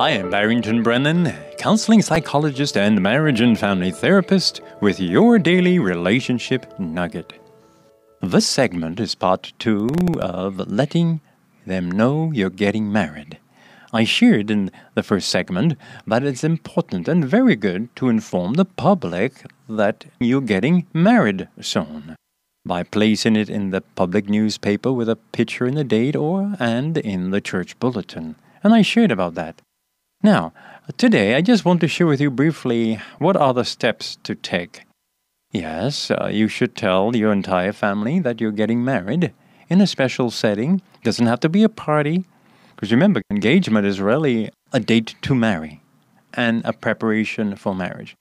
I am Barrington Brennen, counseling psychologist and marriage and family therapist, with your daily relationship nugget. This segment is part two of letting them know you're getting married. I shared in the first segment that it's important and very good to inform the public that you're getting married soon by placing it in the public newspaper with a picture and the date or and in the church bulletin. And I shared about that. Now, today I just want to share with you briefly what are the steps to take. Yes, uh, you should tell your entire family that you're getting married in a special setting. Doesn't have to be a party, because remember, engagement is really a date to marry and a preparation for marriage.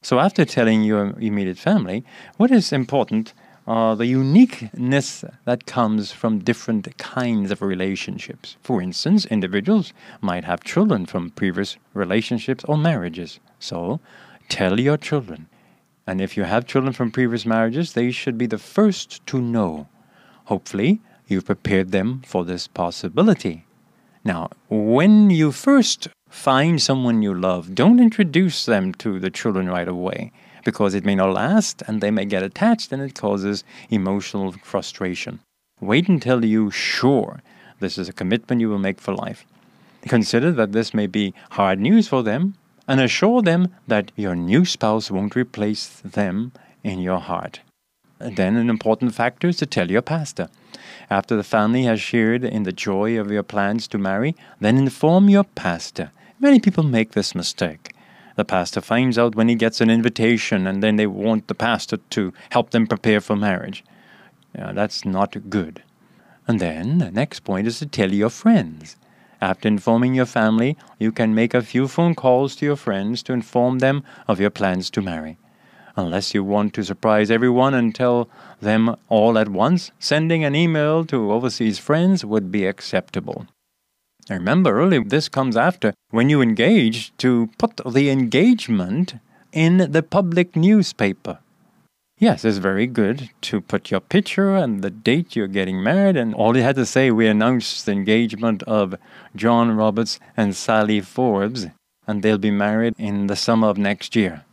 So, after telling your immediate family, what is important uh, the uniqueness that comes from different kinds of relationships. For instance, individuals might have children from previous relationships or marriages. So, tell your children. And if you have children from previous marriages, they should be the first to know. Hopefully, you've prepared them for this possibility. Now, when you first find someone you love, don't introduce them to the children right away because it may not last and they may get attached and it causes emotional frustration. Wait until you're sure this is a commitment you will make for life. Consider that this may be hard news for them and assure them that your new spouse won't replace them in your heart. Then, an important factor is to tell your pastor. After the family has shared in the joy of your plans to marry, then inform your pastor. Many people make this mistake. The pastor finds out when he gets an invitation, and then they want the pastor to help them prepare for marriage. that's not good. And then the next point is to tell your friends. After informing your family, you can make a few phone calls to your friends to inform them of your plans to marry. Unless you want to surprise everyone and tell them all at once, sending an email to overseas friends would be acceptable. Remember, early this comes after when you engage to put the engagement in the public newspaper. Yes, it's very good to put your picture and the date you're getting married, and all you had to say, we announced the engagement of John Roberts and Sally Forbes, and they'll be married in the summer of next year.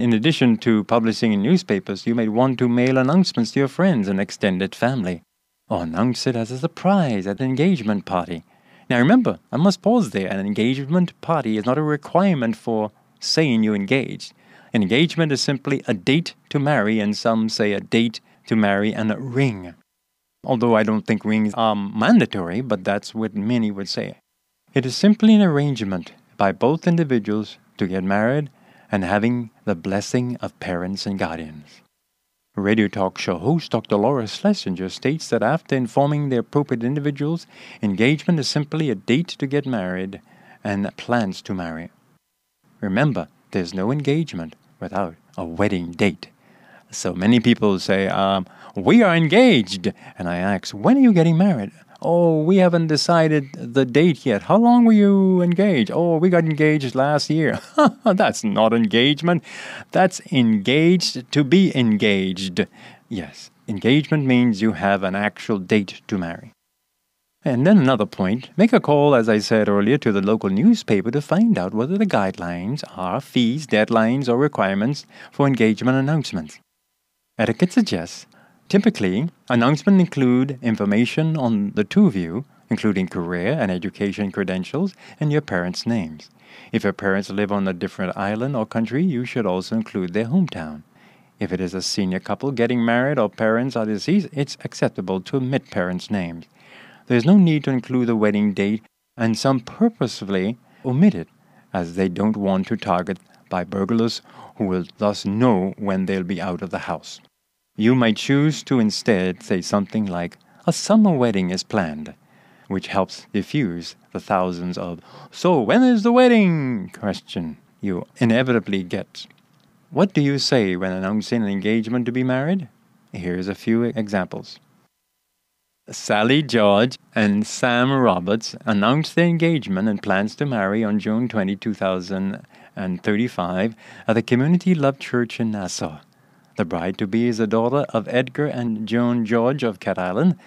In addition to publishing in newspapers, you may want to mail announcements to your friends and extended family, or announce it as a surprise at an engagement party. Now remember, I must pause there. An engagement party is not a requirement for saying you're engaged. An engagement is simply a date to marry, and some say a date to marry and a ring. Although I don't think rings are mandatory, but that's what many would say. It is simply an arrangement by both individuals to get married and having the blessing of parents and guardians. Radio talk show host Dr. Laura Schlesinger states that after informing the appropriate individuals, engagement is simply a date to get married and plans to marry. Remember, there's no engagement without a wedding date. So many people say, um, We are engaged. And I ask, When are you getting married? Oh, we haven't decided the date yet. How long were you engaged? Oh, we got engaged last year. That's not engagement. That's engaged to be engaged. Yes, engagement means you have an actual date to marry. And then another point make a call, as I said earlier, to the local newspaper to find out whether the guidelines are fees, deadlines, or requirements for engagement announcements. Etiquette suggests Typically, announcements include information on the two of you, including career and education credentials and your parents' names. If your parents live on a different island or country, you should also include their hometown. If it is a senior couple getting married or parents are deceased, it's acceptable to omit parents' names. There is no need to include the wedding date, and some purposefully omit it, as they don't want to target by burglars who will thus know when they'll be out of the house. You might choose to instead say something like, A summer wedding is planned, which helps diffuse the thousands of, So when is the wedding? question you inevitably get. What do you say when announcing an engagement to be married? Here's a few examples. Sally George and Sam Roberts announced their engagement and plans to marry on June 20, 2035 at the Community Love Church in Nassau. The bride to be is the daughter of Edgar and Joan George of Cat Island,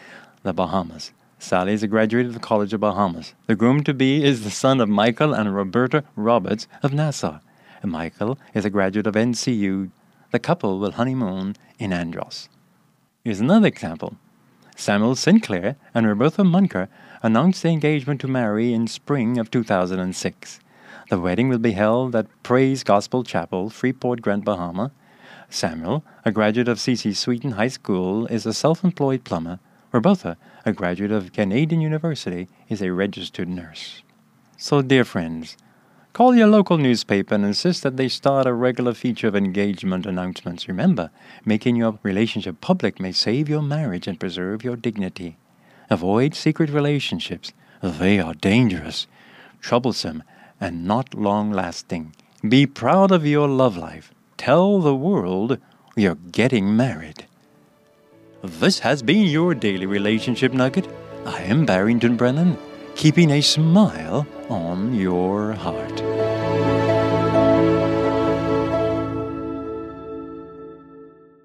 the Bahamas. Sally is a graduate of the College of Bahamas. The groom to be is the son of Michael and Roberta Roberts of Nassau. And Michael is a graduate of NCU. The couple will honeymoon in Andros. Here's another example. Samuel Sinclair and Roberta Munker announced their engagement to marry in spring of 2006. The wedding will be held at Praise Gospel Chapel, Freeport, Grand Bahama. Samuel, a graduate of C.C. Sweeting High School, is a self employed plumber Roberta, a graduate of Canadian University, is a registered nurse. So, dear friends, call your local newspaper and insist that they start a regular feature of engagement announcements. Remember, making your relationship public may save your marriage and preserve your dignity. Avoid secret relationships. They are dangerous, troublesome, and not long lasting. Be proud of your love life. Tell the world you're getting married. This has been your daily relationship nugget. I am Barrington Brennen, keeping a smile on your heart.